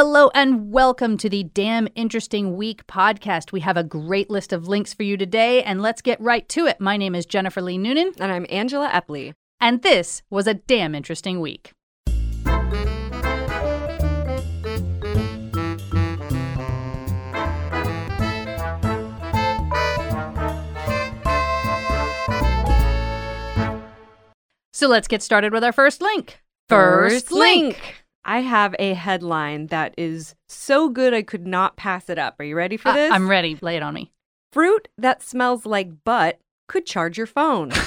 Hello and welcome to the Damn Interesting Week podcast. We have a great list of links for you today, and let's get right to it. My name is Jennifer Lee Noonan, And I'm Angela Epley. and this was a damn interesting week. So let's get started with our first link. I have a headline that is so good I could not pass it up. Are you ready for I- this? I'm ready. Lay it on me. Fruit that smells like butt could charge your phone.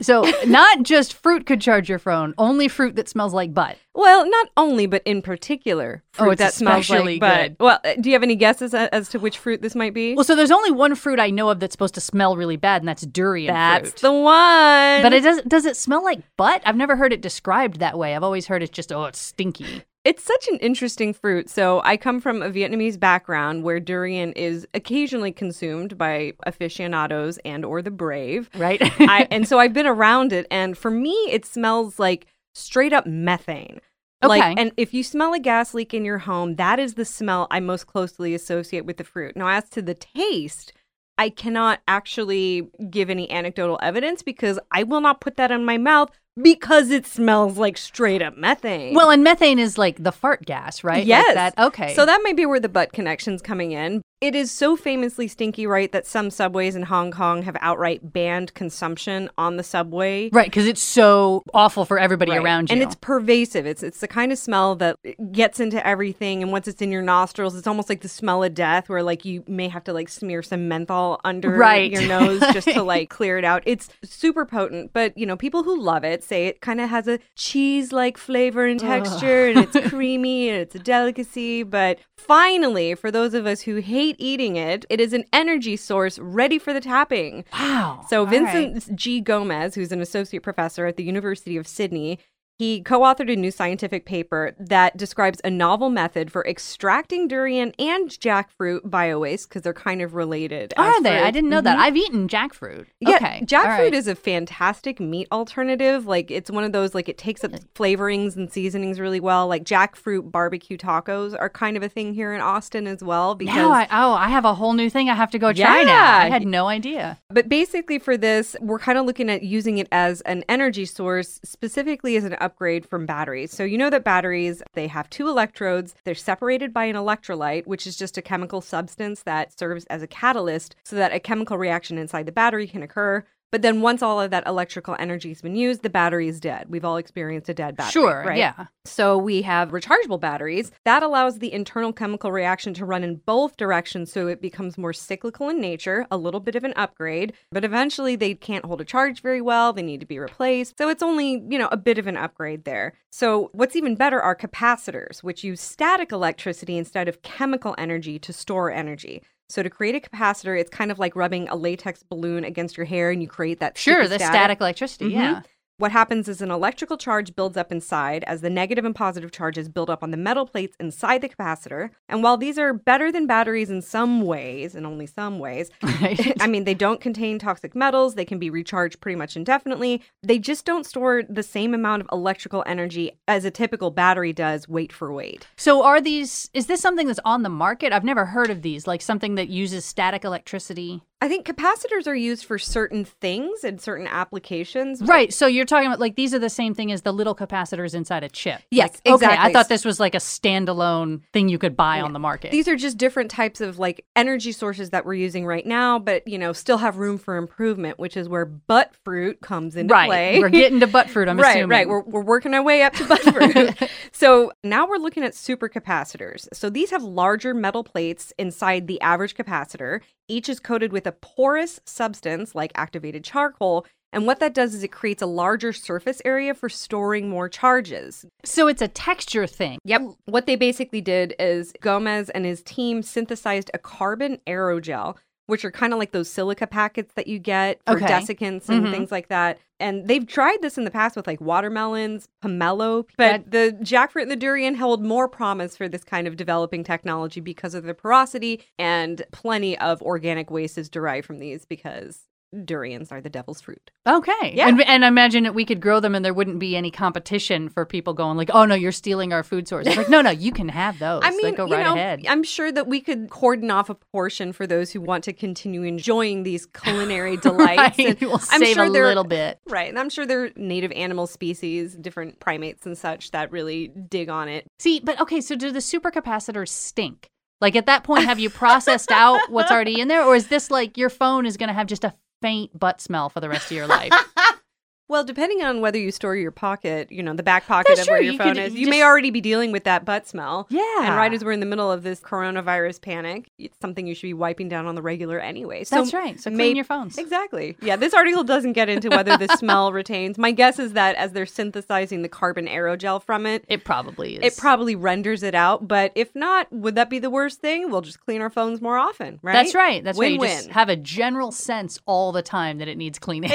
So, not just fruit could charge your phone, only fruit that smells like butt. well, not only, but in particular, fruit Oh, it's that smells like butt. good. Well, uh, do you have any guesses as to which fruit this might be? Well, so there's only one fruit I know of that's supposed to smell really bad, and that's durian That's fruit. the one. But it does does it smell like butt? I've never heard it described that way. I've always heard it's just oh, it's stinky. It's such an interesting fruit. So, I come from a Vietnamese background where durian is occasionally consumed by aficionados and or the brave. Right? I, and so I've been around it, and for me, it smells like straight up methane. Like, Okay. and if you smell a gas leak in your home, that is the smell I most closely associate with the fruit. Now, as to the taste, I cannot actually give any anecdotal evidence because I will not put that in my mouth because it smells like straight up methane. well, and methane is like the fart gas, right? Like Yes. that. Okay. So that might be where the butt connection's coming in. It is so famously stinky, right, that some subways in Hong Kong have outright banned consumption on the subway. right, because it's so awful for everybody Right. around you. And it's pervasive. It's it's the kind of smell that gets into everything and once it's in your nostrils, it's almost like the smell of death where like you may have to like smear some menthol under Right. your nose just to like clear it out. It's super potent, but you know, people who love it say it kind of has a cheese-like flavor and texture and it's creamy and it's a delicacy, but finally, for those of us who hate eating it, it is an energy source ready for the tapping. wow. So All right. Vincent G. Gomes, who's an associate professor at the University of Sydney, he co-authored a new scientific paper that describes a novel method for extracting durian and jackfruit biowaste because they're kind of related. Are they? I didn't know that. Mhm. I've eaten jackfruit. Yeah, okay. jackfruit right. is a fantastic meat alternative. Like it's one of those like it takes up flavorings and seasonings really well. Like jackfruit barbecue tacos are kind of a thing here in Austin as well because Now I, oh, I have a whole new thing I have to go try now. I had no idea. But basically, for this, we're kind of looking at using it as an energy source, specifically as an upgrade from batteries. So, you know that batteries, they have two electrodes. They're separated by an electrolyte, which is just a chemical substance that serves as a catalyst so that a chemical reaction inside the battery can occur. But then once all of that electrical energy has been used, the battery is dead. We've all experienced a dead battery. sure. right? Yeah. So we have rechargeable batteries. That allows the internal chemical reaction to run in both directions so it becomes more cyclical in nature, a little bit of an upgrade, but eventually they can't hold a charge very well. They need to be replaced. So it's only, you know, a bit of an upgrade there. So what's even better are capacitors, which use static electricity instead of chemical energy to store energy. So to create a capacitor, it's kind of like rubbing a latex balloon against your hair and you create that Sure. The static electricity. Mhm. Yeah. What happens is an electrical charge builds up inside as the negative and positive charges build up on the metal plates inside the capacitor. And while these are better than batteries in some ways, and only some ways, Right. I mean, they don't contain toxic metals, they can be recharged pretty much indefinitely. They just don't store the same amount of electrical energy as a typical battery does, weight for weight. So are these is this something that's on the market? I've never heard of these, like something that uses static electricity. I think capacitors are used for certain things and certain applications. Right. So you're talking about like these are the same thing as the little capacitors inside a chip. Yes, Like, Okay. I thought this was like a standalone thing you could buy on the market. These are just different types of like energy sources that we're using right now, but you know, still have room for improvement, which is where butt fruit comes into right. play. We're getting to butt fruit, I'm right, assuming. right. We're, we're working our way up to butt fruit. so now we're looking at supercapacitors. So these have larger metal plates inside the average capacitor. Each is coated with a porous substance like activated charcoal. And what that does is it creates a larger surface area for storing more charges. so it's a texture thing. Yep. What they basically did is Gomes and his team synthesized a carbon aerogel, which are kind of like those silica packets that you get for Okay. desiccants and Mhm. things like that. And they've tried this in the past with like watermelons, pomelo, but the jackfruit and the durian held more promise for this kind of developing technology because of their porosity and plenty of organic waste is derived from these because durians are the devil's fruit. Okay. Yeah. And, and imagine that we could grow them and there wouldn't be any competition for people going like, oh no, you're stealing our food source. It's like, no, no, you can have those. I mean, like, go you right know, ahead. I'm sure that we could cordon off a portion for those who want to continue enjoying these culinary delights. right. And We'll I'm save sure a little bit. Right. And I'm sure there are native animal species, different primates and such that really dig on it. See, but okay, so do the supercapacitors stink? Like at that point, have you processed out what's already in there? Or is this like your phone is going to have just a faint butt smell for the rest of your life? Well, depending on whether you store your pocket, you know, the back pocket That's of where your You phone could is, you may just- already be dealing with that butt smell. yeah. And right as we're in the middle of this coronavirus panic, it's something you should be wiping down on the regular anyway. So That's right. So clean may- your phones. Exactly. Yeah, this article doesn't get into whether the smell retains. My guess is that as they're synthesizing the carbon aerogel from it, It probably is. it probably renders it out. But if not, would that be the worst thing? We'll just clean our phones more often, right? That's right. That's right. You just Win-win. have a general sense all the time that it needs cleaning.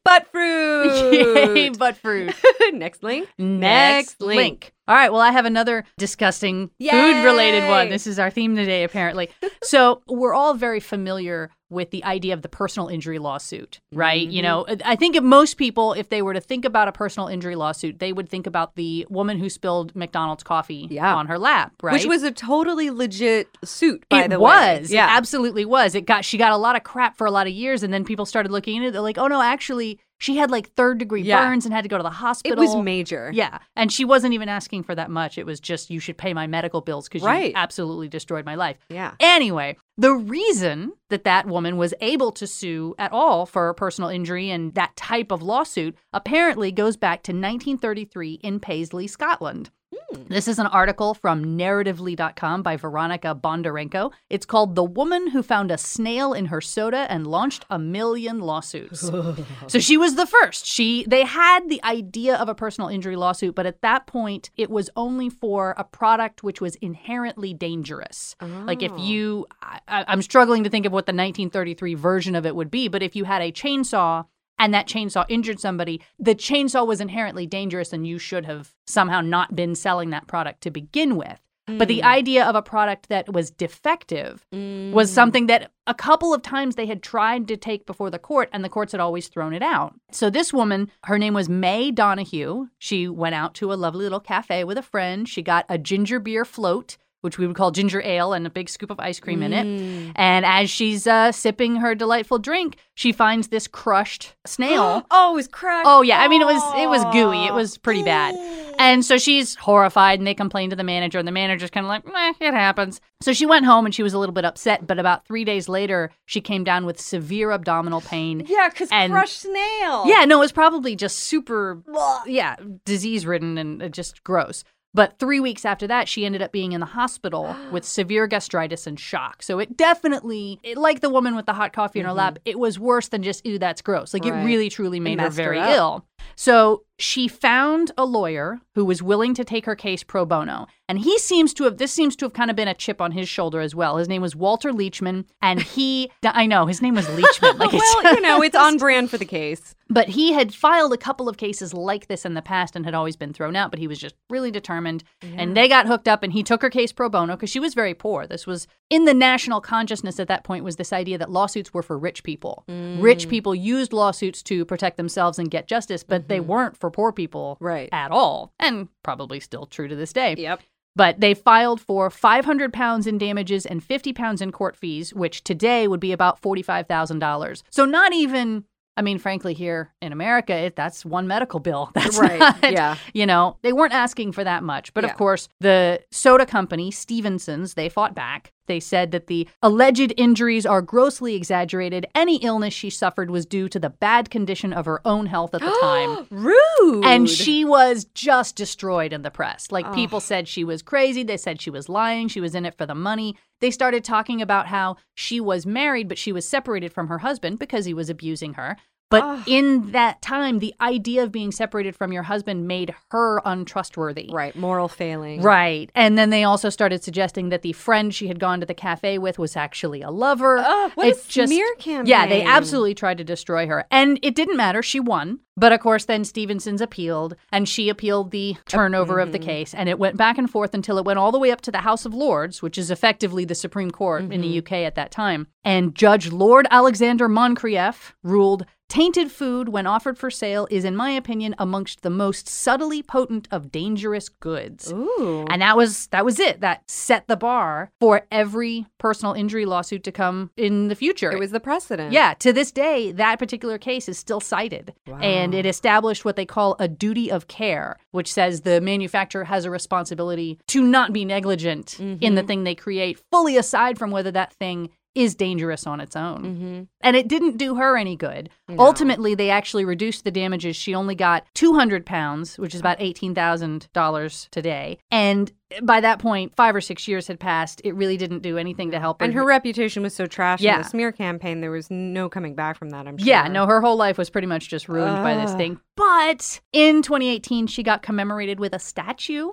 Butt fruit. Yay, butt fruit. Next link. Next link. All right. Well, I have another disgusting food related one. This is our theme today, apparently. so, we're all very familiar with the idea of the personal injury lawsuit, right? You know, mm-hmm. I think if most people, if they were to think about a personal injury lawsuit, they would think about the woman who spilled McDonald's coffee Yeah. on her lap, right? Which was a totally legit suit, by it the way. It was. Yeah. It absolutely was. It got she got a lot of crap for a lot of years and then people started looking into it. They're like, oh no, actually she had like third degree Yeah. burns and had to go to the hospital. it was major. Yeah. And she wasn't even asking for that much. It was just, you should pay my medical bills because Right. you absolutely destroyed my life. Yeah. Anyway, the reason that that woman was able to sue at all for personal injury and that type of lawsuit apparently goes back to 1933 in Paisley, Scotland. Hmm. This is an article from narratively.com by Veronica Bondarenko. It's called The Woman Who Found a Snail in Her Soda and Launched a Million Lawsuits. so she was the first. She they had the idea of a personal injury lawsuit, but at that point it was only for a product which was inherently dangerous. Like if Oh. you I- I'm struggling to think of what the 1933 version of it would be, but if you had a chainsaw and that chainsaw injured somebody, the chainsaw was inherently dangerous and you should have somehow not been selling that product to begin with. But the mm. idea of a product that was defective was mm. something that a couple of times they had tried to take before the court and the courts had always thrown it out. So this woman, her name was May Donoghue. She went out to a lovely little cafe with a friend. She got a ginger beer float. Which we would call ginger ale and a big scoop of ice cream in it. And as she's uh, sipping her delightful drink, she finds this crushed snail oh, it was crushed. Oh yeah, I mean it was it was gooey. It was pretty bad. And so she's horrified and they complain to the manager and the manager's kind of like, "Meh, it happens." So she went home and she was a little bit upset, but about 3 days later, she came down with severe abdominal pain. Yeah, because And- crushed snail. Yeah, no, it was probably just super yeah, disease ridden and uh, just gross. But three weeks after that, she ended up being in the hospital with severe gastritis and shock. So it definitely, it, like the woman with the hot coffee in her lap, it was worse than just, ew, that's gross. Like Mm-hmm. Right. it really, truly made her her very up. ill. So she found a lawyer who was willing to take her case pro bono. And he seems to have, this seems to have kind of been a chip on his shoulder as well. His name was Walter Leechman. And he, I know, his name was Leechman. Like well, you know, it's on brand for the case. but he had filed a couple of cases like this in the past and had always been thrown out, but he was just really determined. And they got hooked up and he took her case pro bono because she was very poor. This was in the national consciousness at that point was this idea that lawsuits were for rich people. Rich mm. people used lawsuits to protect themselves and get justice, but they mm-hmm. weren't for poor people Right. at all. And probably still true to this day. Yep. But they filed for 500 pounds in damages and 50 pounds in court fees, which today would be about $45,000. So not even I mean, frankly, here in America, it, that's one medical bill. That's Right, not- yeah. You know, they weren't asking for that much. But Yeah. of course, the soda company, Stevenson's, they fought back. They said that the alleged injuries are grossly exaggerated. Any illness she suffered was due to the bad condition of her own health at the time. Rude. And she was just destroyed in the press. Like people said she was crazy. They said she was lying. She was in it for the money. They started talking about how she was married, but she was separated from her husband because he was abusing her. But Ugh. in that time, the idea of being separated from your husband made her untrustworthy. Right. Moral failing. Right. And then they also started suggesting that the friend she had gone to the cafe with was actually a lover. Ugh, what a It just- smear Yeah, they absolutely tried to destroy her. And it didn't matter. She won. But of course, then Stevenson's appealed, and she appealed the turnover of the mhm. case, and it went back and forth until it went all the way up to the House of Lords, which is effectively the Supreme Court in the UK at that time. And Judge Lord Alexander Moncrieff ruled. Tainted food, when offered for sale, is, in my opinion, amongst the most subtly potent of dangerous goods. Ooh. And that was that was it. That set the bar for every personal injury lawsuit to come in the future. it was the precedent. yeah, to this day, that particular case is still cited. Wow. And it established what they call a duty of care, which says the manufacturer has a responsibility to not be negligent in the mm-hmm. thing they create, fully aside from whether that thing is dangerous on its own. Mm-hmm. And it didn't do her any good. No. Ultimately, they actually reduced the damages. She only got 200 pounds, which is about $18,000 today. And by that point, five or six years had passed. It really didn't do anything to help her. And her reputation was so trash in Yeah. the smear campaign, there was no coming back from that, I'm sure. Yeah, no, her whole life was pretty much just ruined by this thing. But in 2018, she got commemorated with a statue.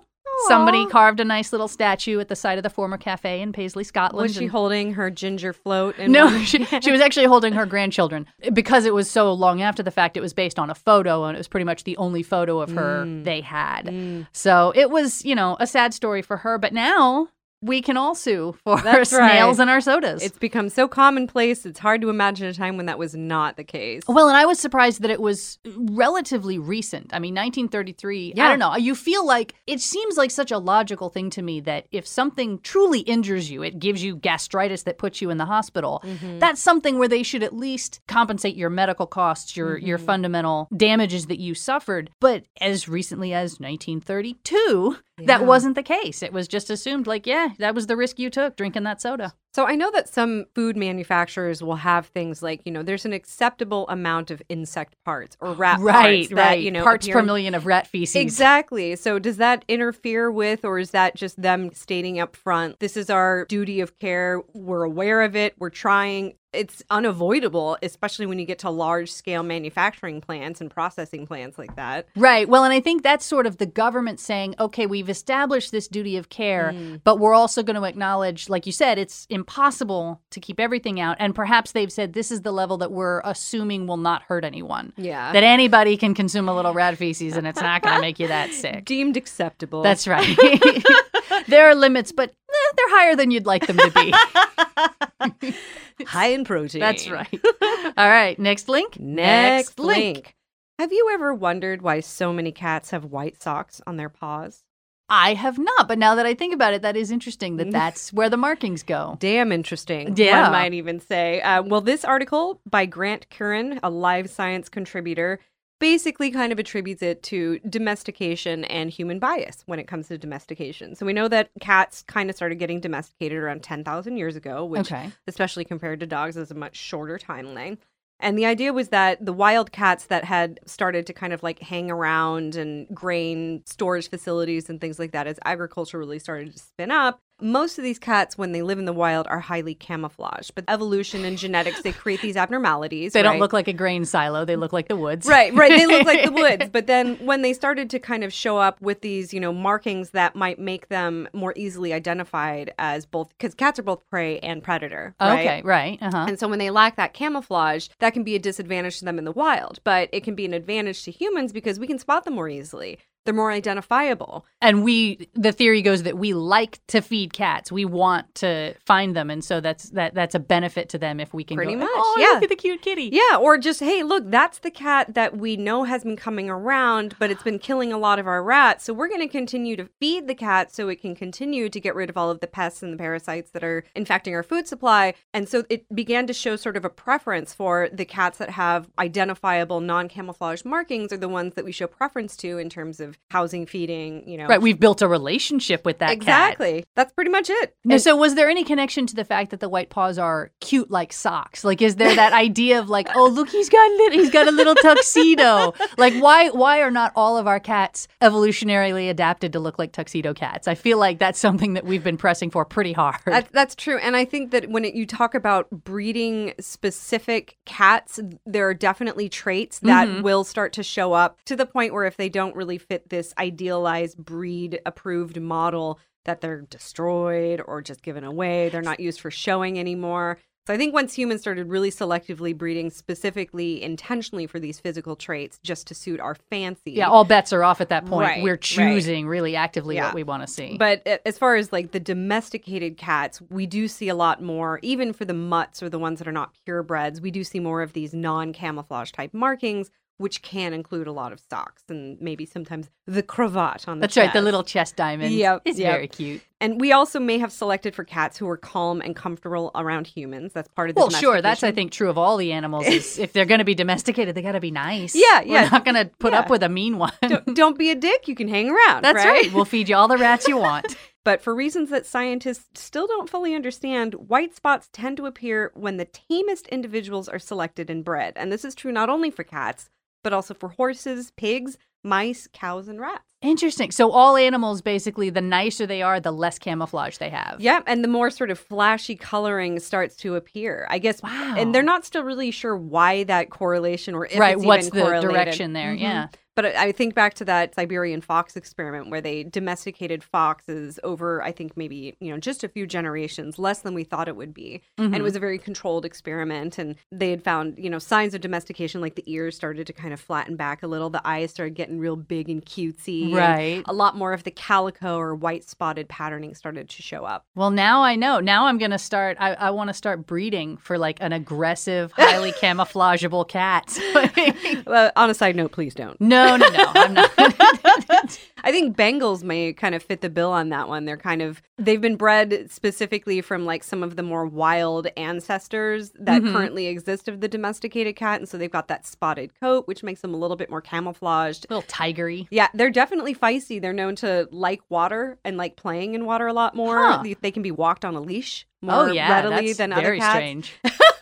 Somebody carved a nice little statue at the site of the former cafe in Paisley, Scotland. Was she and- holding her ginger float? In no, she, she was actually holding her grandchildren because it was so long after the fact. It was based on a photo, and it was pretty much the only photo of her Mm. they had. Mm. So it was, you know, a sad story for her. But now we can all sue for That's snails right. in our sodas. It's become so commonplace, it's hard to imagine a time when that was not the case. well, and I was surprised that it was relatively recent. I mean, 1933. yeah. I don't know. You feel like it seems like such a logical thing to me that if something truly injures you, it gives you gastritis that puts you in the hospital. Mhm. That's something where they should at least compensate your medical costs, your your Mhm. fundamental damages that you suffered. But as recently as 1932, that wasn't the case. It was just assumed like, yeah, that was the risk you took drinking that soda. So I know that some food manufacturers will have things like, you know, there's an acceptable amount of insect parts or rat right, parts right. that, you know, parts per million of rat feces. Exactly. So does that interfere with or is that just them stating up front, this is our duty of care, we're aware of it, we're trying it's unavoidable, especially when you get to large scale manufacturing plants and processing plants like that. Right. Well, and I think that's sort of the government saying, okay, we've established this duty of care, Mm. but we're also going to acknowledge, like you said, it's impossible to keep everything out. And perhaps they've said this is the level that we're assuming will not hurt anyone. Yeah. That anybody can consume a little rat feces and it's not going to make you that sick. Deemed acceptable. That's right. there are limits, but eh, they're higher than you'd like them to be. high in protein. That's right. All right. Next link. Next link. Have you ever wondered why so many cats have white socks on their paws? I have not, but now that I think about it, that is interesting that that's where the markings go. Damn interesting. Yeah. One might even say. Uh, well, this article by Grant Curran, a live science contributor, basically kind of attributes it to domestication and human bias when it comes to domestication. So we know that cats kind of started getting domesticated around 10,000 years ago, which, Okay. especially compared to dogs, is a much shorter timeline. And the idea was that the wild cats that had started to kind of like hang around and grain storage facilities and things like that as agriculture really started to spin up, most of these cats, when they live in the wild, are highly camouflaged. But evolution and genetics, they create these abnormalities. They don't look like a grain silo, they look like the woods. Right, right. They look like the woods. But then when they started to kind of show up with these, you know, markings that might make them more easily identified as both, because cats are both prey and predator. Right? Okay, right. Uh huh. And so when they lack that camouflage, that can be a disadvantage to them in the wild, but it can be an advantage to humans because we can spot them more easily. They're more identifiable. And we, the theory goes that we like to feed cats. We want to find them, and so that's that. That's a benefit to them if we can. Pretty go, much, Oh, yeah. look at the cute kitty. Yeah, or just, hey, look, that's the cat that we know has been coming around, but it's been killing a lot of our rats. So we're going to continue to feed the cat so it can continue to get rid of all of the pests and the parasites that are infecting our food supply. And so it began to show sort of a preference for the cats that have identifiable non camouflage markings are the ones that we show preference to in terms of housing, feeding, you know. Right. We've built a relationship with that cat. exactly. That's pretty much it. Now, And- so was there any connection to the fact that the white paws are cute like socks? Like, is there that idea of like, oh, look, he's got lit- he's got a little tuxedo. like, why why are not all of our cats evolutionarily adapted to look like tuxedo cats? I feel like that's something that we've been pressing for pretty hard. That, that's true. And I think that when it, you talk about breeding specific cats, there are definitely traits that Mhm. will start to show up to the point where if they don't really fit this idealized breed approved model, that they're destroyed or just given away. They're not used for showing anymore. So I think once humans started really selectively breeding specifically intentionally for these physical traits just to suit our fancy. Yeah, all bets are off at that point. Right, We're right. choosing really actively Yeah. what we want to see. But as far as like the domesticated cats, we do see a lot more, even for the mutts or the ones that are not purebreds, we do see more of these non camouflage type markings, which can include a lot of socks and maybe sometimes the cravat on the That's right, the little chest diamond. Yep, It's yep. very cute. And we also may have selected for cats who are calm and comfortable around humans. That's part of the Well, sure. That's, I think, true of all the animals. Is if they're going to be domesticated, they got to be nice. Yeah, yeah. We're not going to put up with a mean one. don't, don't be a dick. You can hang around. That's right. We'll feed you all the rats you want. But for reasons that scientists still don't fully understand, white spots tend to appear when the tamest individuals are selected and bred. And this is true not only for cats, but also for horses, pigs, mice, cows, and rats. Interesting. So all animals, basically, the nicer they are, the less camouflage they have. Yep, and the more sort of flashy coloring starts to appear. I guess Wow. and they're not still really sure why that correlation or if right. it's What's the correlated. direction there? Mhm. Yeah. But I think back to that Siberian fox experiment where they domesticated foxes over, I think maybe, you know, just a few generations, less than we thought it would be. And Mhm. it was a very controlled experiment. And they had found, you know, signs of domestication, like the ears started to kind of flatten back a little, the eyes started getting real big and cutesy. Right. a lot more of the calico or white spotted patterning started to show up. Well, now I know. Now I'm going to start. I, I want to start breeding for like an aggressive, highly camouflageable cat. Uh, on a side note, please don't. no, no, no. I'm not. I think Bengals may kind of fit the bill on that one. They're kind of they've been bred specifically from like some of the more wild ancestors that Mhm. currently exist of the domesticated cat, and so they've got that spotted coat, which makes them a little bit more camouflaged. A little tigery. Yeah, they're definitely feisty. They're known to like water and like playing in water a lot more. Huh. They, can be walked on a leash more oh yeah, readily that's than very other cats. strange.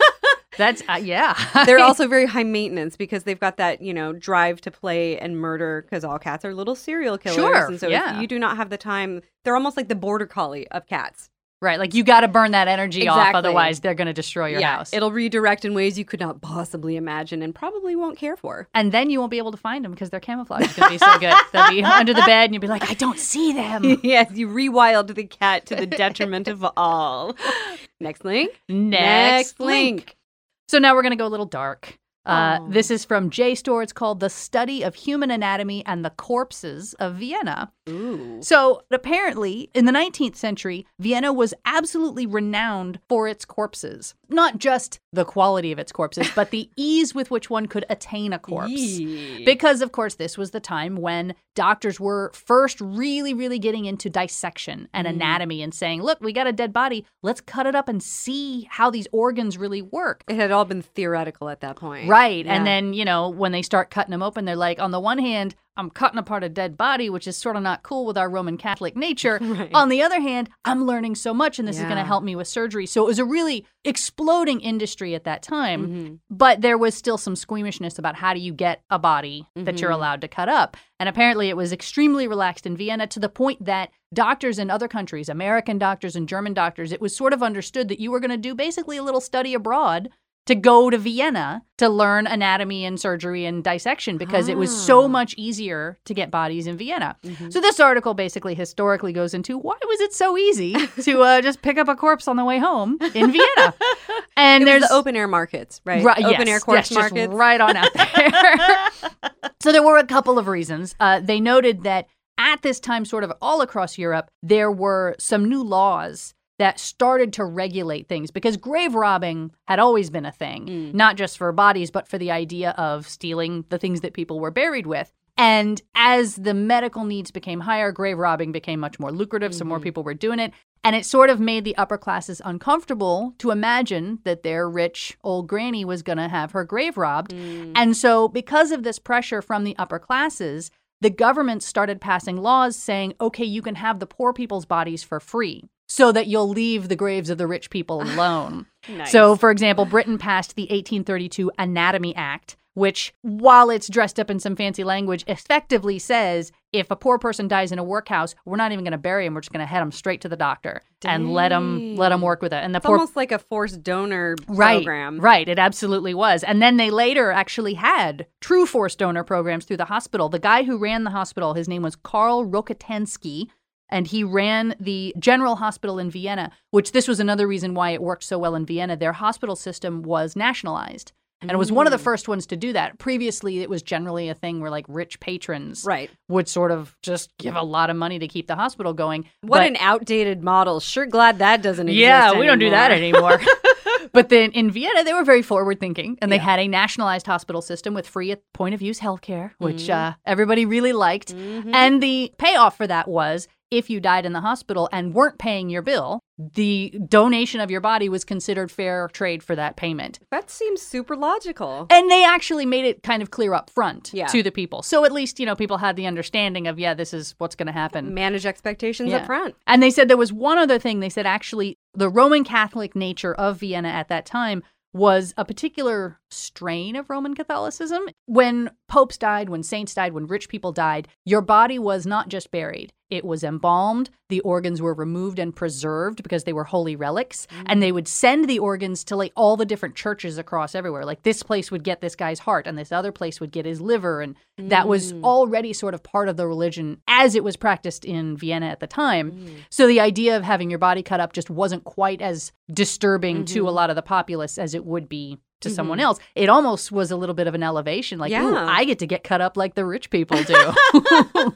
that's uh, yeah. They're also very high maintenance because they've got that, you know, drive to play and murder because all cats are little serial killers. Sure, And so yeah. if you do not have the time, they're almost like the border collie of cats. right. Like you got to burn that energy off, otherwise they're going to destroy your yeah, house. it'll redirect in ways you could not possibly imagine and probably won't care for. and then you won't be able to find them because their camouflage is going to be so good. They'll be under the bed, and you'll be like, I don't see them. yes, you rewild the cat to the detriment of all. Next link. Next, link. So now we're going to go a little dark. Uh, Aw. this is from JSTOR. It's called The Study of Human Anatomy and the Corpses of Vienna. Ooh. So apparently, in the 19th century, Vienna was absolutely renowned for its corpses. Not just the quality of its corpses, but the ease with which one could attain a corpse. Yee. Because, of course, this was the time when doctors were first really, really getting into dissection and Mm. anatomy and saying, look, we got a dead body. Let's cut it up and see how these organs really work. It had all been theoretical at that point. Right. Yeah. And then, you know, when they start cutting them open, they're like, on the one hand, I'm cutting apart a dead body, which is sort of not cool with our Roman Catholic nature. Right. On the other hand, I'm learning so much and this is going to help me with surgery. So it was a really exploding industry at that time. Mhm. But there was still some squeamishness about how do you get a body that you're Mhm. allowed to cut up. And apparently it was extremely relaxed in Vienna to the point that doctors in other countries, American doctors and German doctors, it was sort of understood that you were going to do basically a little study abroad to go to Vienna to learn anatomy and surgery and dissection because it was so Ah. much easier to get bodies in Vienna. Mhm. So this article basically historically goes into why was it so easy to uh, just pick up a corpse on the way home in Vienna? And there's the open air markets, right? Right, open yes, air corpse yes, markets. right on out there. so there were a couple of reasons. Uh, they noted that at this time, sort of all across Europe, there were some new laws that started to regulate things because grave robbing had always been a thing, Mm. not just for bodies, but for the idea of stealing the things that people were buried with. And as the medical needs became higher, grave robbing became much more lucrative, so more Mhm. people were doing it. And it sort of made the upper classes uncomfortable to imagine that their rich old granny was going to have her grave robbed. Mm. And so, because of this pressure from the upper classes, the government started passing laws saying, okay, you can have the poor people's bodies for free so that you'll leave the graves of the rich people ah, alone. Nice. So, for example, Britain passed the 1832 Anatomy Act, which, while it's dressed up in some fancy language, effectively says if a poor person dies in a workhouse, we're not even going to bury him. We're just going to head him straight to the doctor and let him let him work with it. And the it's poor almost like a forced donor right, program. Right, it absolutely was. And then they later actually had true forced donor programs through the hospital. The guy who ran the hospital, his name was Karl Rokitansky. And he ran the General Hospital in Vienna, which this was another reason why it worked so well in Vienna. Their hospital system was nationalized. And it was one of the Mm. first ones to do that. Previously, it was generally a thing where like rich patrons Right. would sort of just give a lot of money to keep the hospital going. What But- an outdated model. Sure glad that doesn't exist. yeah, we don't do that anymore. anymore. but then in Vienna, they were very forward thinking and they Yeah. had a nationalized hospital system with free point of use healthcare, which Mhm. uh, everybody really liked. Mhm. And the payoff for that was if you died in the hospital and weren't paying your bill, the donation of your body was considered fair trade for that payment. that seems super logical. And they actually made it kind of clear up front Yeah. to the people. So at least, you know, people had the understanding of, yeah, this is what's going to happen. Manage expectations Yeah. up front. And they said there was one other thing. They said actually the Roman Catholic nature of Vienna at that time was a particular strain of Roman Catholicism. When popes died, when saints died, when rich people died, your body was not just buried, it was embalmed. The organs were removed and preserved because they were holy relics. And they would send the organs to like all the different churches across everywhere. Like this place would get this guy's heart, and this other place would get his liver. And that was Mm. already sort of part of the religion as it was practiced in Vienna at the time. Mm. So the idea of having your body cut up just wasn't quite as disturbing to a Mhm. lot of the populace as it would be to someone Mhm. else. It almost was a little bit of an elevation. Like, ooh, Yeah. I get to get cut up like the rich people do.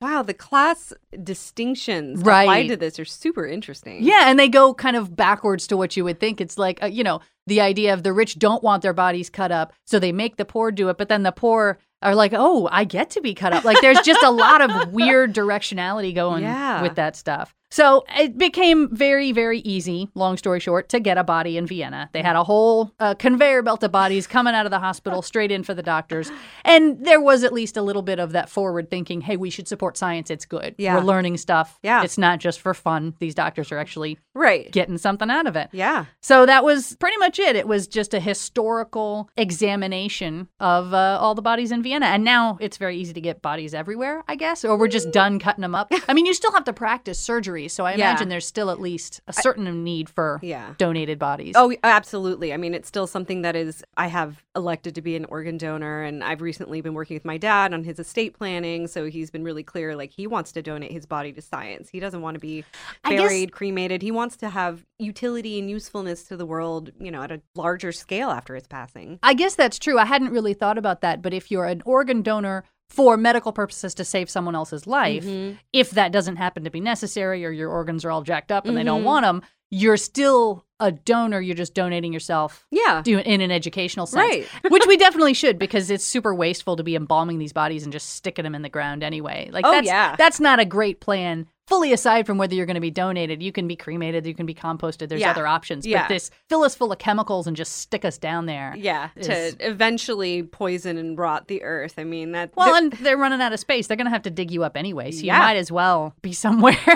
Wow, the class distinctions Right. applied to this are super interesting. yeah, and they go kind of backwards to what you would think. It's like, uh, you know, the idea of the rich don't want their bodies cut up, so they make the poor do it, but then the poor are like, oh, I get to be cut up. Like, there's just a lot of weird directionality going Yeah. with that stuff. So it became very, very easy, long story short, to get a body in Vienna. They had a whole uh, conveyor belt of bodies coming out of the hospital straight in for the doctors. And there was at least a little bit of that forward thinking hey, we should support science. It's good. Yeah. We're learning stuff. Yeah. It's not just for fun. These doctors are actually Right. getting something out of it. Yeah. So that was pretty much it. It was just a historical examination of uh, all the bodies in Vienna. And now it's very easy to get bodies everywhere, I guess, or we're just done cutting them up. I mean, you still have to practice surgery. So I Yeah. imagine there's still at least a certain need for Yeah. donated bodies. Oh, absolutely. I mean, it's still something that is, I have elected to be an organ donor, and I've recently been working with my dad on his estate planning. So he's been really clear like, he wants to donate his body to science. He doesn't want to be I guess- buried, cremated. He wants to have utility and usefulness to the world, you know, at a larger scale after his passing. I guess that's true. I hadn't really thought about that. But if you're an organ donor for medical purposes to save someone else's life, Mhm. if that doesn't happen to be necessary or your organs are all jacked up and they don't Mhm. want them, you're still a donor. You're just donating yourself Yeah. do in an educational sense, Right. which we definitely should because it's super wasteful to be embalming these bodies and just sticking them in the ground anyway. Like Oh, that's yeah. that's not a great plan. Fully aside from whether you're going to be donated, you can be cremated, you can be composted. There's Yeah. other options, Yeah. but this fill us full of chemicals and just stick us down there. Yeah, to eventually poison and rot the earth. I mean, that. Well, and they're running out of space. They're going to have to dig you up anyway, so Yeah. you might as well be somewhere.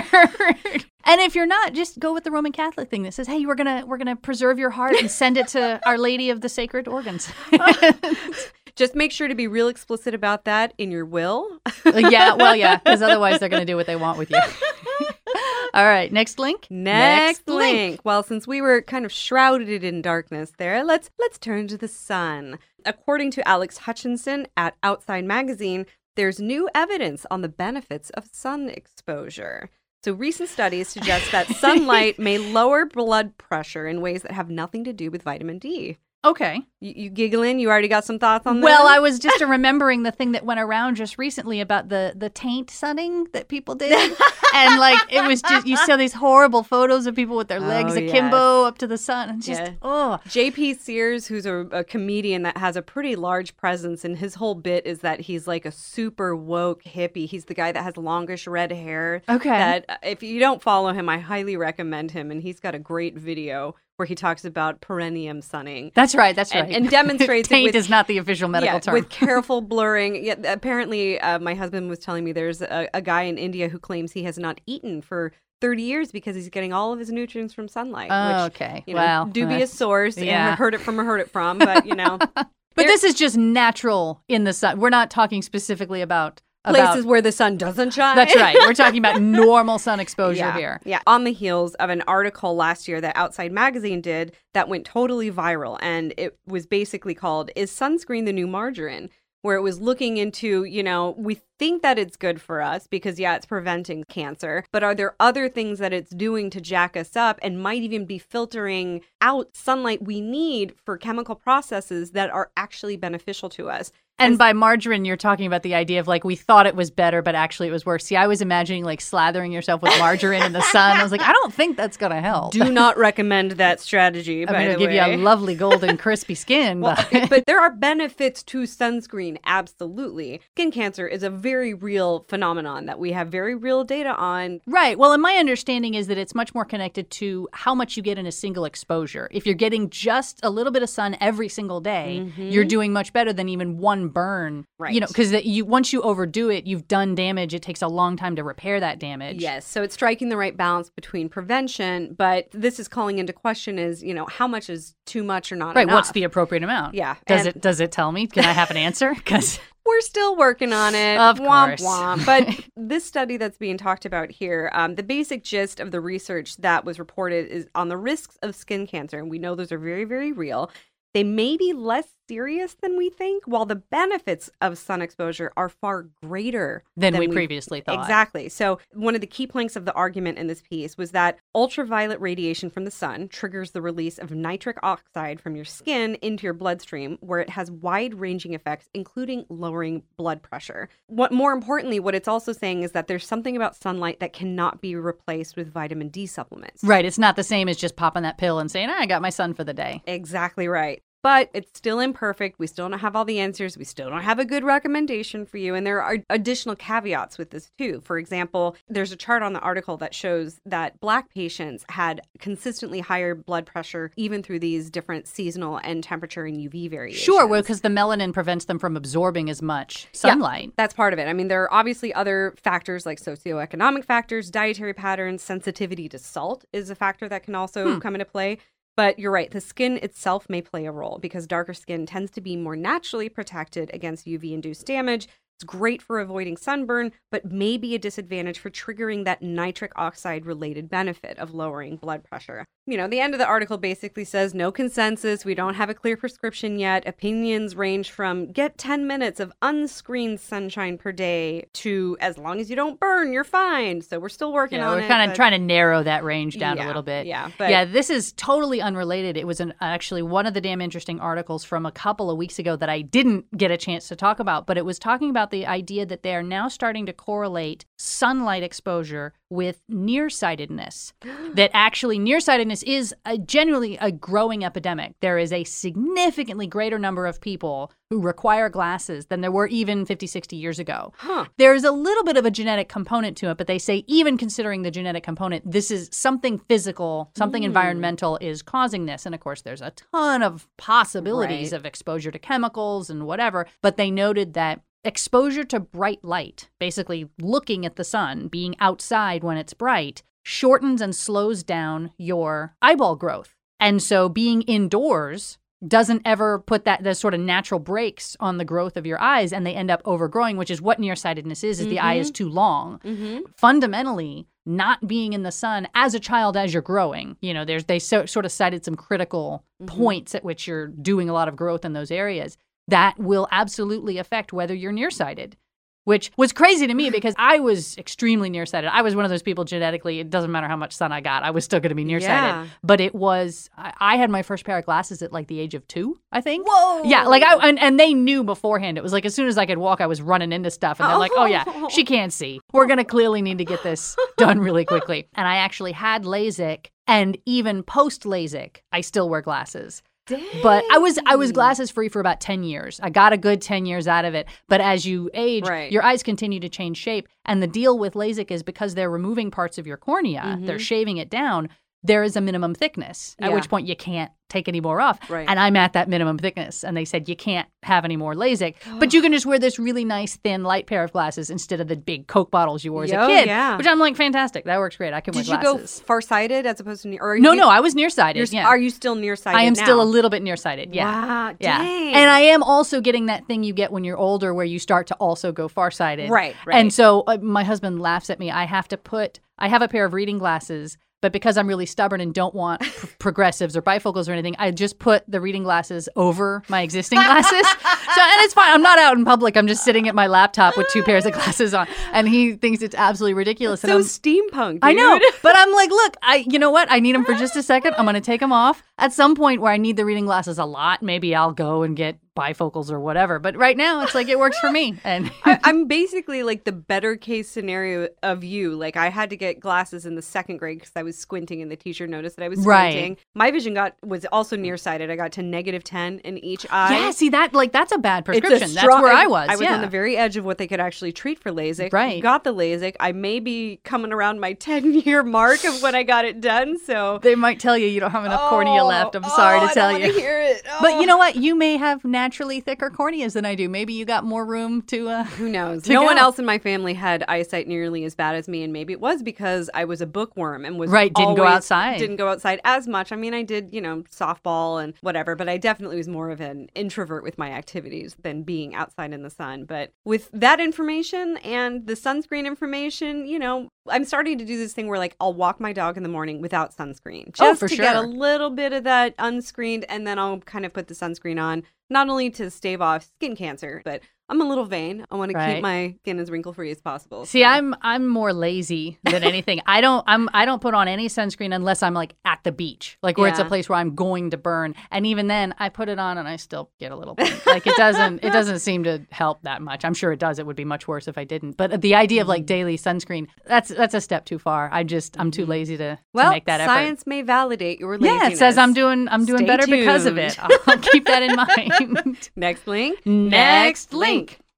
and if you're not, just go with the Roman Catholic thing that says, "Hey, we're gonna we're gonna preserve your heart and send it to Our Lady of the Sacred Organs." just make sure to be real explicit about that in your will. Uh, yeah, well, yeah, because otherwise they're going to do what they want with you. All right, next link. Next, link. Well, since we were kind of shrouded in darkness there, let's let's turn to the sun. According to Alex Hutchinson at Outside Magazine, there's new evidence on the benefits of sun exposure. So recent studies suggest that sunlight may lower blood pressure in ways that have nothing to do with vitamin D. Okay. You, you giggling? You already got some thoughts on that? Well, I was just remembering the thing that went around just recently about the the taint sunning that people did, and like it was just you saw these horrible photos of people with their legs Oh, akimbo up to the sun, and just oh, JP Sears, who's a, a comedian that has a pretty large presence, and his whole bit is that he's like a super woke hippie. He's the guy that has longish red hair. Okay. That uh, if you don't follow him, I highly recommend him, and he's got a great video where he talks about perineum sunning. that's right, that's right, and demonstrates it taint with- is not the official medical yeah, term. with careful blurring. Yeah, apparently, uh, my husband was telling me there's a, a guy in India who claims he has not eaten for 30 years because he's getting all of his nutrients from sunlight. Oh, which, okay, you know, well, dubious uh, source. yeah. Yeah, heard it from or heard it from, but you know, but this is just natural in the sun. We're not talking specifically about places about. where the sun doesn't shine. That's right. We're talking about normal sun exposure yeah, here. Yeah, on the heels of an article last year that Outside Magazine did that went totally viral, and it was basically called "Is sunscreen the new margarine?" where it was looking into, you know, we think that it's good for us because, yeah, it's preventing cancer, but are there other things that it's doing to jack us up and might even be filtering out sunlight we need for chemical processes that are actually beneficial to us? And by margarine, you're talking about the idea of like we thought it was better, but actually it was worse. See, I was imagining like slathering yourself with margarine in the sun. I was like, I don't think that's going to help. Do not recommend that strategy. I'm going to give way. you a lovely golden crispy skin. well, but... but there are benefits to sunscreen, absolutely. Skin cancer is a very real phenomenon that we have very real data on. Right. Well, and my understanding is that it's much more connected to how much you get in a single exposure. If you're getting just a little bit of sun every single day, mm-hmm. you're doing much better than even one burn. Right. You know, because that you once you overdo it, you've done damage. It takes a long time to repair that damage. Yes. So it's striking the right balance between prevention, but this is calling into question is, you know, how much is too much or not right, enough? what's the appropriate amount? Yeah. Does and- it does it tell me? Can I have an answer? Because we're still working on it. Of womp course. womp. But this study that's being talked about here, um, the basic gist of the research that was reported is on the risks of skin cancer. And we know those are very, very real. They may be less serious than we think, while the benefits of sun exposure are far greater than, than we previously thought. Exactly. So, one of the key planks of the argument in this piece was that ultraviolet radiation from the sun triggers the release of nitric oxide from your skin into your bloodstream, where it has wide ranging effects, including lowering blood pressure. What more importantly, what it's also saying is that there's something about sunlight that cannot be replaced with vitamin D supplements. Right. It's not the same as just popping that pill and saying, I got my sun for the day. Exactly right but it's still imperfect. We still don't have all the answers. We still don't have a good recommendation for you. And there are additional caveats with this, too. For example, there's a chart on the article that shows that Black patients had consistently higher blood pressure even through these different seasonal and temperature and UV variations. Sure, well, because the melanin prevents them from absorbing as much sunlight. Yeah, that's part of it. I mean, there are obviously other factors like socioeconomic factors, dietary patterns, sensitivity to salt is a factor that can also hmm. come into play. But you're right, the skin itself may play a role because darker skin tends to be more naturally protected against UV induced damage. It's great for avoiding sunburn, but may be a disadvantage for triggering that nitric oxide related benefit of lowering blood pressure you know, the end of the article basically says no consensus. We don't have a clear prescription yet. Opinions range from get 10 minutes of unscreened sunshine per day to as long as you don't burn, you're fine. So we're still working yeah, on we're it. We're kind of trying to narrow that range down yeah, a little bit. Yeah. But yeah, this is totally unrelated. It was an, actually one of the damn interesting articles from a couple of weeks ago that I didn't get a chance to talk about, but it was talking about the idea that they are now starting to correlate sunlight exposure with nearsightedness. that actually nearsightedness is a, genuinely a growing epidemic. There is a significantly greater number of people who require glasses than there were even 50, 60 years ago. Huh. There's a little bit of a genetic component to it, but they say even considering the genetic component, this is something physical, something mm. environmental is causing this. And of course, there's a ton of possibilities right. of exposure to chemicals and whatever, but they noted that exposure to bright light, basically looking at the sun, being outside when it's bright, shortens and slows down your eyeball growth. And so being indoors doesn't ever put that the sort of natural brakes on the growth of your eyes and they end up overgrowing which is what nearsightedness is is mm-hmm. the eye is mm-hmm. too long mm-hmm. fundamentally not being in the sun as a child as you're growing you know there's they so, sort of cited some critical mm-hmm. points at which you're doing a lot of growth in those areas that will absolutely affect whether you're nearsighted which was crazy to me because I was extremely nearsighted. I was one of those people genetically, it doesn't matter how much sun I got, I was still going to be nearsighted. Yeah. But it was, I, I, had my first pair of glasses at like the age of two, I think. Whoa. Yeah, like I, and, and they knew beforehand. It was like as soon as I could walk, I was running into stuff. And they're like, oh, yeah, she oh. can't see. We're going to clearly need to get this done really quickly. And I actually had LASIK. And even post LASIK, I still wear glasses. Dang. But I was I was glasses free for about 10 years. I got a good 10 years out of it. But as you age, right. your eyes continue to change shape. And the deal with LASIK is because they're removing parts of your cornea, mm-hmm. they're shaving it down, there is a minimum thickness, at yeah. which point you can't take any more off. Right. And I'm at that minimum thickness. And they said, you can't have any more LASIK, but you can just wear this really nice, thin, light pair of glasses instead of the big Coke bottles you wore as Yo, a kid. yeah. Which I'm like, fantastic. That works great. I can Did wear you go farsighted as opposed to near? Or no, you, no, I was nearsighted. Yeah. Are you still nearsighted? I am now? still a little bit nearsighted. Yeah. Wow, Yeah. dang. And I am also getting that thing you get when you're older where you start to also go farsighted. Right, right. And so uh, my husband laughs at me. I have to put, I have a pair of reading glasses, But because I'm really stubborn and don't want pr- progressives or bifocals or anything, I just put the reading glasses over my existing glasses. so, and it's fine. I'm not out in public. I'm just sitting at my laptop with two pairs of glasses on. And he thinks it's absolutely ridiculous. so steampunk. Dude. I know, but I'm like, look, I, you know what? I need them for just a second. I'm going to take them off. At some point where I need the reading glasses a lot, maybe I'll go and get bifocals or whatever. But right now, it's like it works for me. And I, I'm basically like the better case scenario of you. Like I had to get glasses in the second grade because I was squinting, and the teacher noticed that I was Right. squinting. My vision got was also nearsighted. I got to negative ten in each eye. yeah, see that like that's a bad a prescription. strong- that's where I was. I was yeah. on the very edge of what they could actually treat for LASIK. Right. Got the LASIK. I may be coming around my 10 year mark of when I got it done. So they might tell you you don't have enough cornea Oh, left. I'm oh, sorry oh, to I tell you. hear it. But Oh. you know what? You may have naturally thicker corneas than I do. Maybe you got more room to. Uh, Who knows? to No one else in my family had eyesight nearly as bad as me, and maybe it was because I was a bookworm and was Right, didn't go outside. Didn't go outside as much. I mean, I did, you know, softball and whatever, but I definitely was more of an introvert with my activities than being outside in the sun. But with that information and the sunscreen information, you know, I'm starting to do this thing where like I'll walk my dog in the morning without sunscreen, oh, just Oh, for to get a little bit of that unscreened, and then I'll kind of put the sunscreen on, not only to stave off skin cancer, but I'm a little vain. I want to Right. keep my skin as wrinkle free as possible. see, so- I'm I'm more lazy than anything. I don't I'm I don't put on any sunscreen unless I'm like at the beach, like where it's a place where I'm going to burn. And even then, I put it on and I still get a little pink. like it doesn't it doesn't seem to help that much. I'm sure it does. It would be much worse if I didn't. But the idea of Mm-hmm. like daily sunscreen that's that's a step too far. I just I'm too lazy to, to well, make that effort. science may validate your laziness. Yeah, it says I'm doing I'm doing Stay better because of it. I'll keep that in mind. Next link. Next link.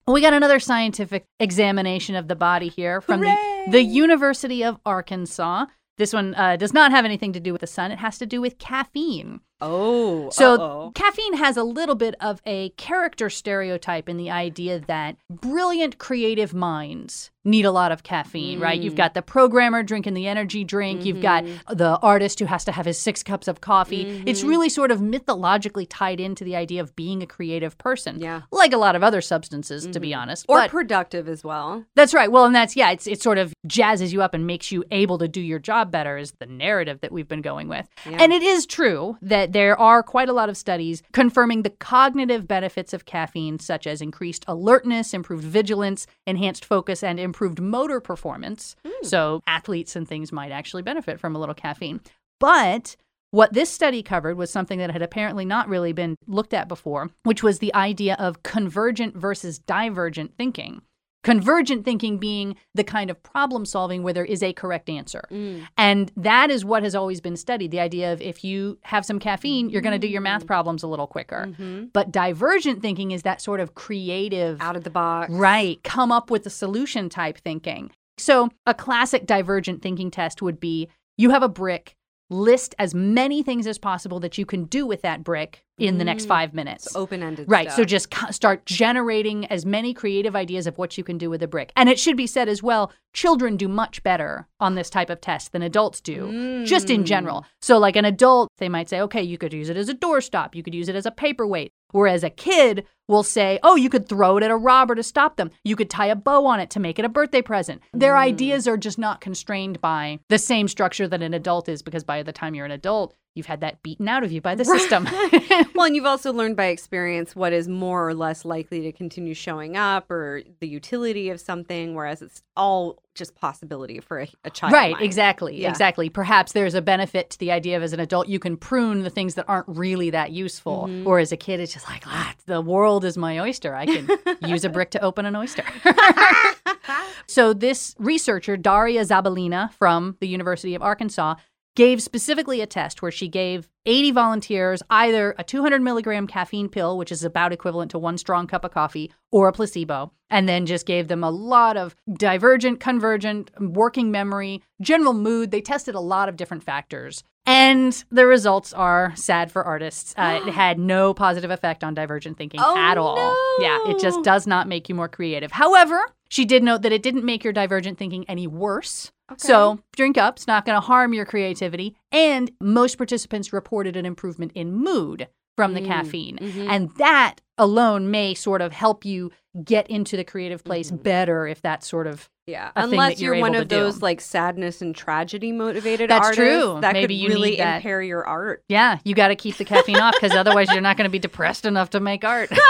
We got another scientific examination of the body here from the, the University of Arkansas. This one uh, does not have anything to do with the sun. It has to do with caffeine. Oh, So, uh-oh. caffeine has a little bit of a character stereotype in the idea that brilliant creative minds need a lot of caffeine, right? You've mm. got the programmer drinking the energy drink, you've got mm-hmm. the artist who has to have his six cups of coffee. It's mm-hmm. really sort of mythologically tied into the idea of being a creative person. Yeah. Like a lot of other substances, to be mm-hmm. honest. or but productive as well. that's right. Well, and that's yeah, it's it sort of jazzes you up and makes you able to do your job better is the narrative that we've been going with. Yeah. And it is true that there are quite a lot of studies confirming the cognitive benefits of caffeine such as increased alertness, improved vigilance, enhanced focus and improved motor performance. Hmm. So, athletes and things might actually benefit from a little caffeine. But what this study covered was something that had apparently not really been looked at before, which was the idea of convergent versus divergent thinking. Convergent thinking being the kind of problem solving where there is a correct answer. Mm. And that is what has always been studied the idea of if you have some caffeine, you're going to do your math mm. problems a little quicker. Mm-hmm. But divergent thinking is that sort of creative, Out of the box. right, come up with a solution type thinking. So, a classic divergent thinking test would be you have a brick, list as many things as possible that you can do with that brick in the next mm. five minutes. Open ended. Right. So just start generating as many creative ideas of what you can do with a brick. And it should be said as well, children do much better on this type of test than adults do, just in general. Mm. So, like an adult, they might say, okay, you could use it as a doorstop, you could use it as a paperweight. Whereas a kid will say, oh, you could throw it at a robber to stop them. You could tie a bow on it to make it a birthday present. Their mm. ideas are just not constrained by the same structure that an adult is because by the time you're an adult, you've had that beaten out of you by the system. Well, and you've also learned by experience what is more or less likely to continue showing up or the utility of something, whereas it's all just possibility for a, a child. Right, mind. exactly, Yeah. exactly. Perhaps there's a benefit to the idea of as an adult, you can prune the things that aren't really that useful. Mm-hmm. Or as a kid, it's just like, ah, the world is my oyster. I can use a brick to open an oyster. so, this researcher, Darya Zabelina from the University of Arkansas, gave specifically a test where she gave 80 volunteers either a 200 milligram caffeine pill, which is about equivalent to one strong cup of coffee, or a placebo, and then just gave them a lot of divergent, convergent, working memory, general mood. They tested a lot of different factors. And the results are sad for artists. Uh, it had no positive effect on divergent thinking Oh, at all. Yeah, it just does not make you more creative. However, she did note that it didn't make your divergent thinking any worse. So drink up. It's not going to harm your creativity. And most participants reported an improvement in mood from the mm, caffeine. Mm-hmm. And that alone may sort of help you get into the creative place mm-hmm. better if that sort of Yeah, unless you're you're, one of to do. those like sadness and tragedy motivated That's artists, true. that Maybe could really impair your art. Yeah, you got to keep the caffeine off because otherwise you're not going to be depressed enough to make art.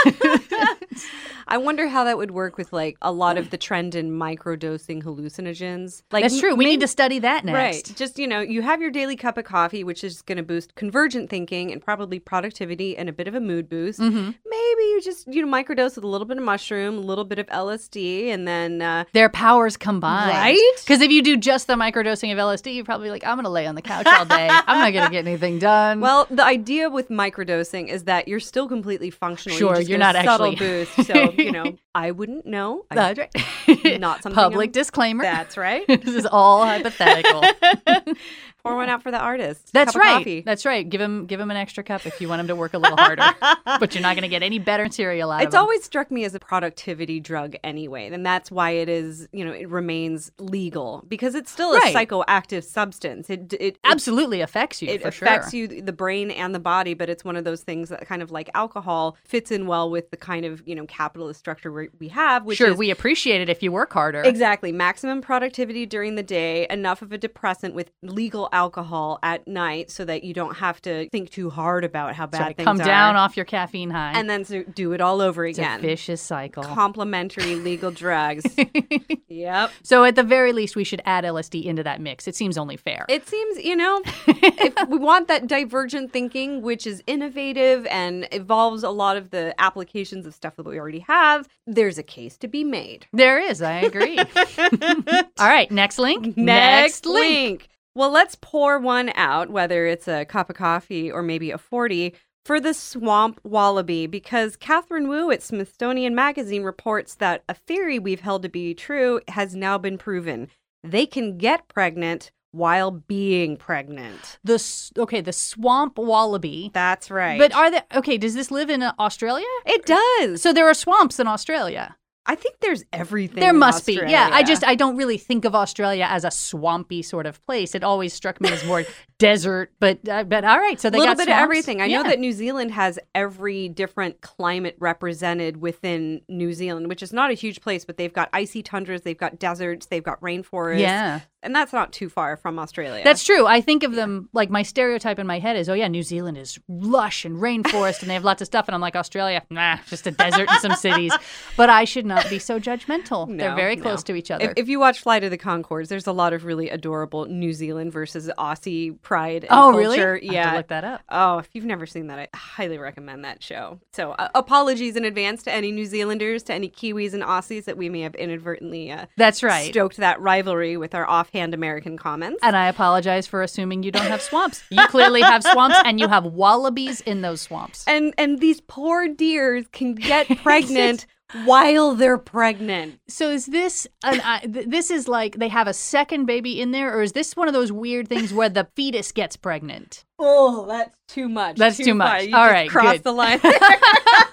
I wonder how that would work with like a lot of the trend in microdosing hallucinogens. Like That's true. We maybe- need to study that next. Right. Just, you know, you have your daily cup of coffee, which is going to boost convergent thinking and probably productivity and a bit of a mood boost. hmm Maybe you just, you know, microdose with a little bit of mushroom, a little bit of LSD, and then, uh, Their powers combined. Right? Because if you do just the microdosing of LSD, you're probably like, I'm going to lay on the couch all day. I'm not going to get anything done. well, the idea with microdosing is that you're still completely functional. Sure, you're a not subtle actually- boost. So, you know, I wouldn't know. I, That's right. not something Public I'm- disclaimer. that's right. this is all hypothetical. Pour one out for the artist. That's right. That's right. Give him give him an extra cup if you want him to work a little harder. but you're not going to get any better cereal out It's always struck me as a productivity drug anyway, and that's why it is, you know, it remains legal because it's still a Right. psychoactive substance. It it, it absolutely affects you it affects sure. you the brain and the body, but it's one of those things that kind of like alcohol fits in well with the kind of you know capitalist structure we we have, which sure, is we appreciate it if you work harder. Exactly. Maximum productivity during the day, enough of a depressant with legal alcohol at night so that you don't have to think too hard about how bad of things come are. down off your caffeine high. and then to do it all over it's a again. vicious cycle. Complementary legal drugs. yep. so at the very least, we should add LSD into that mix. It seems only fair. It seems, you know, if we want that divergent thinking, which is innovative and involves a lot of the applications of stuff that we already have, there's a case to be made. there is. I agree. All right, next link. Next link. Well, let's pour one out, whether it's a cup of coffee or maybe a 40, for the swamp wallaby, because Katherine Wu at Smithsonian Magazine reports that a theory we've held to be true has now been proven. They can get pregnant while being pregnant. The okay, the swamp wallaby. That's right. But are they okay? Does this live in Australia? it does. So there are swamps in Australia. I think there's everything. There must be. Yeah, I just I don't really think of Australia as a swampy sort of place. It always struck me as more desert. But uh, but all right, so they a little got bit of everything. I know that New Zealand has every different climate represented within New Zealand, which is not a huge place, but they've got icy tundras, they've got deserts, they've got rainforests. Yeah, And that's not too far from Australia. that's true. I think of them like my stereotype in my head is, oh yeah, New Zealand is lush and rainforest, and they have lots of stuff, and I'm like Australia, nah, just a desert and some cities. But I should not be so judgmental. They're No, very no. close to each other. If, if you watch Flight of the Conchords, there's a lot of really adorable New Zealand versus Aussie pride. And oh really? culture. To Yeah. look that up. Oh, if you've never seen that, I highly recommend that show. So, uh, apologies in advance to any New Zealanders, to any Kiwis and Aussies that we may have inadvertently uh, That's right. stoked that rivalry with our offhand American comments. And I apologize for assuming you don't have swamps. You clearly have swamps, and you have wallabies in those swamps. and and these poor dears can get pregnant while they're pregnant. So is this an? Uh, th- this is like they have a second baby in there, or is this one of those weird things where the fetus gets pregnant? Oh, that's too much. That's too much. far. You All right, crossed good. the line.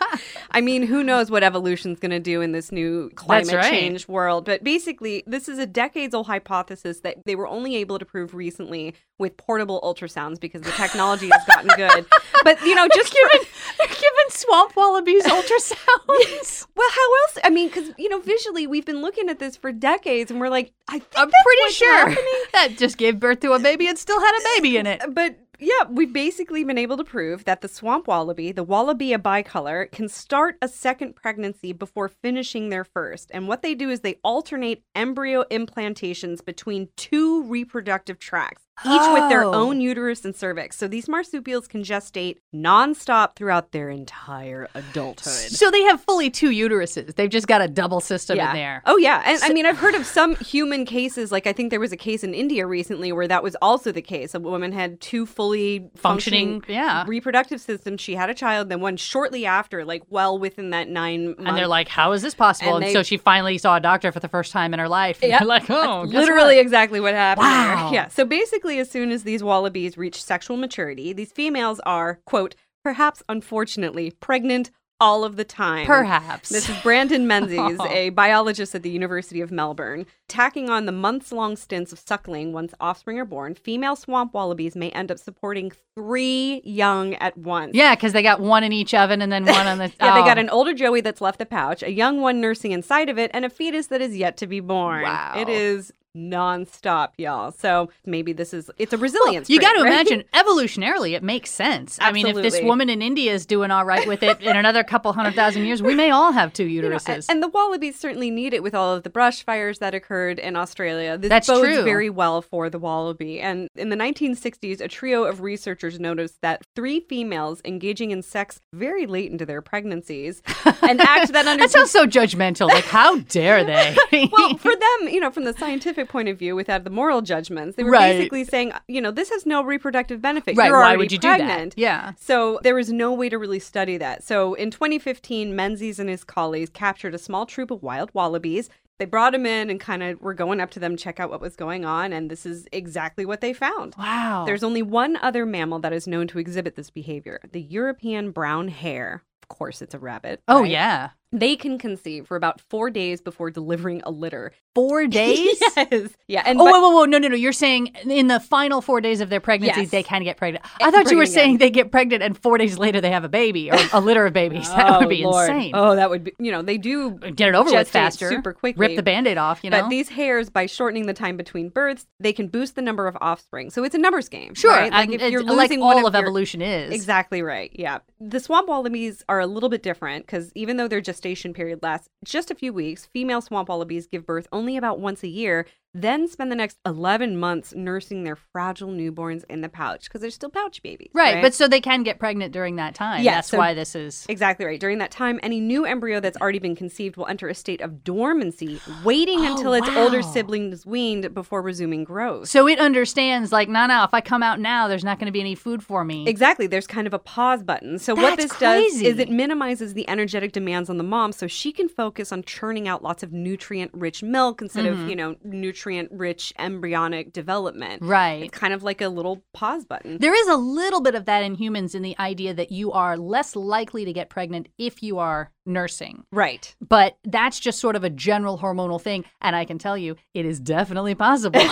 I mean, who knows what evolution's going to do in this new climate right. change world? But basically, this is a decades-old hypothesis that they were only able to prove recently with portable ultrasounds because the technology has gotten good. But you know, just they're giving swamp wallabies ultrasounds. well, how else? I mean, because you know, visually, we've been looking at this for decades, and we're like, I think I'm pretty sure happening. that just gave birth to a baby and still had a baby in it. But yeah, we've basically been able to prove that the swamp wallaby, the Wallabia bicolor, can start a second pregnancy before finishing their first. And what they do is they alternate embryo implantations between two reproductive tracts, each with their Oh. own uterus and cervix. So these marsupials can gestate nonstop throughout their entire adulthood. So they have fully two uteruses. They've just got a double system in there. Oh yeah, and I mean I've heard of some human cases. Like I think there was a case in India recently where that was also the case. A woman had two fully Functioning, functioning, yeah. reproductive systems. She had a child, then one shortly after, like well within that nine. Month. And they're like, "How is this possible?" And And, they- so she finally saw a doctor for the first time in her life. They're like, "Oh, literally what?" exactly what happened. there. Wow. Yeah. So basically, as soon as these wallabies reach sexual maturity, these females are quote perhaps unfortunately pregnant all of the time. Perhaps. This is Brandon Menzies, a biologist at the University of Melbourne. Tacking on the months long stints of suckling once offspring are born, female swamp wallabies may end up supporting three young at once. yeah, because they got one in each oven and then one on the. Yeah, they got Oh. an older Joey that's left the pouch, a young one nursing inside of it, and a fetus that is yet to be born. Wow. It is nonstop, y'all. So maybe this is it's a resilience. You got to right? imagine evolutionarily, it makes sense. I mean, if this woman in India is doing all right with it in another couple hundred thousand years, we may all have two You know, uteruses. and the wallabies certainly need it with all of the brush fires that occurred in Australia. This That's bodes true. very well for the wallaby. And in the 1960s, a trio of researchers noticed that three females engaging in sex very late into their pregnancies, an act that under that sounds so judgmental. Like, how dare they? well, for them, you know, from the scientific point of view, without uh, the moral judgments, they were Right. basically saying, you know, this has no reproductive benefit. right? You're Why would you pregnant. do that? Yeah. So there was no way to really study that. So in 2015, Menzies and his colleagues captured a small troop of wild wallabies. They brought them in and kind of were going up to them, check out what was going on, and this is exactly what they found. Wow. There's only one other mammal that is known to exhibit this behavior the European brown hare. Of course, it's a rabbit. oh right? yeah. They can conceive for about four days before delivering a litter. Four days. yes. Yeah. And Oh, but- whoa, whoa, whoa. No, no, no. You're saying in the final four days of their pregnancy, Yes. they can get pregnant. I thought you were saying in- they get pregnant and four days later they have a baby or a litter of babies. that Oh, would be Lord. insane. Oh, that would be, you know, they do Get it over with faster. super quickly. Rip the band aid off, you know? But these hares, by shortening the time between births, they can boost the number of offspring. So it's a numbers game. sure. Right? Like if you're like losing all one of of your- evolution is. Exactly right. Yeah. The swamp wallabies are a little bit different because even though their gestation period lasts just a few weeks, female swamp wallabies give birth only about once a year, then spend the next 11 months nursing their fragile newborns in the pouch because they're still pouch babies. Right, but so they can get pregnant during that time. Yeah, That's so- why this is. Exactly right. During that time, any new embryo that's already been conceived will enter a state of dormancy, waiting Oh, until its older sibling is weaned before resuming growth. So it understands, like, no, no, if I come out now, there's not going to be any food for me. Exactly. There's kind of a pause button. So what That's this does is it minimizes the energetic demands on the mom so she can focus on churning out lots of nutrient rich milk instead Mm-hmm. of, you know, nutrient rich embryonic development. Right. It's kind of like a little pause button. There is a little bit of that in humans in the idea that you are less likely to get pregnant if you are nursing. Right. But that's just sort of a general hormonal thing. And I can tell you, it is definitely possible to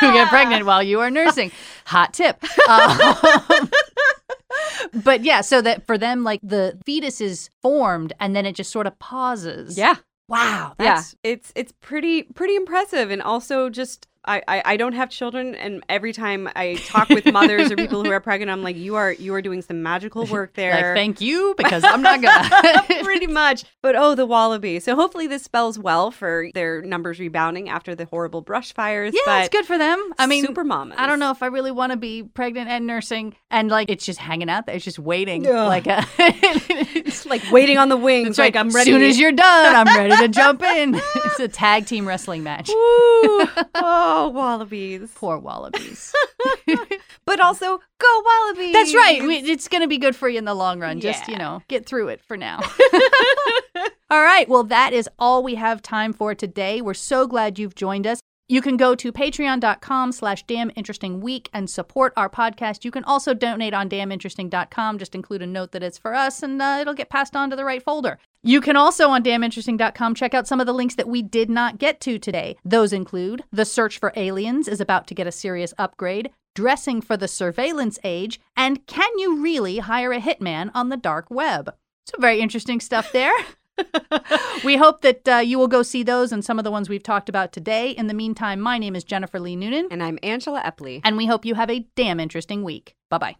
get pregnant while you are nursing. Hot tip. Um, but yeah, so that for them, like the fetus is formed and then it just sort of pauses. Yeah. Wow. Yeah. It's it's pretty pretty impressive and also just I, I, I don't have children and every time I talk with mothers or people who are pregnant, I'm like, you are you are doing some magical work there. Like, thank you because I'm not gonna. Pretty much. But oh, the wallaby. So hopefully this spells well for their numbers rebounding after the horrible brush fires. yeah, it's good for them. I mean, super mamas. I don't know if I really want to be pregnant and nursing and like it's just hanging out there. It's just waiting. Ugh. Like uh, a, It's like waiting on the wings. Like. I'm ready. As soon as you're done, I'm ready to jump in. it's a tag team wrestling match. Woo. oh, wallabies. Poor wallabies. But also, go wallabies. That's right. It's going to be good for you in the long run. Just, you know, get through it for now. all right. Well, that is all we have time for today. We're so glad you've joined us. You can go to patreon.com slash damn interesting week and support our podcast. You can also donate on damninteresting.com. Just include a note that it's for us and uh, it'll get passed on to the right folder. You can also on damninteresting.com check out some of the links that we did not get to today. Those include The Search for Aliens is about to get a serious upgrade, Dressing for the Surveillance Age, and Can You Really Hire a Hitman on the Dark Web? Some very interesting stuff there. we hope that uh, you will go see those and some of the ones we've talked about today. In the meantime, my name is Jennifer Lee Noonan, And I'm Angela Epley. and we hope you have a damn interesting week. Bye bye.